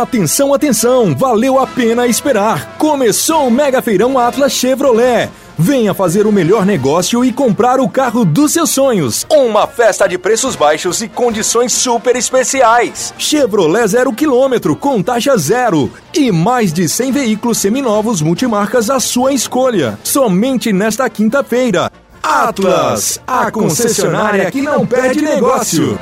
Atenção, atenção! Valeu a pena esperar! Começou o Mega Feirão Atlas Chevrolet. Venha fazer o melhor negócio e comprar o carro dos seus sonhos. Uma festa de preços baixos e condições super especiais. Chevrolet zero quilômetro com taxa zero e mais de 100 veículos seminovos multimarcas à sua escolha. Somente nesta quinta-feira. Atlas, a concessionária que não perde negócio.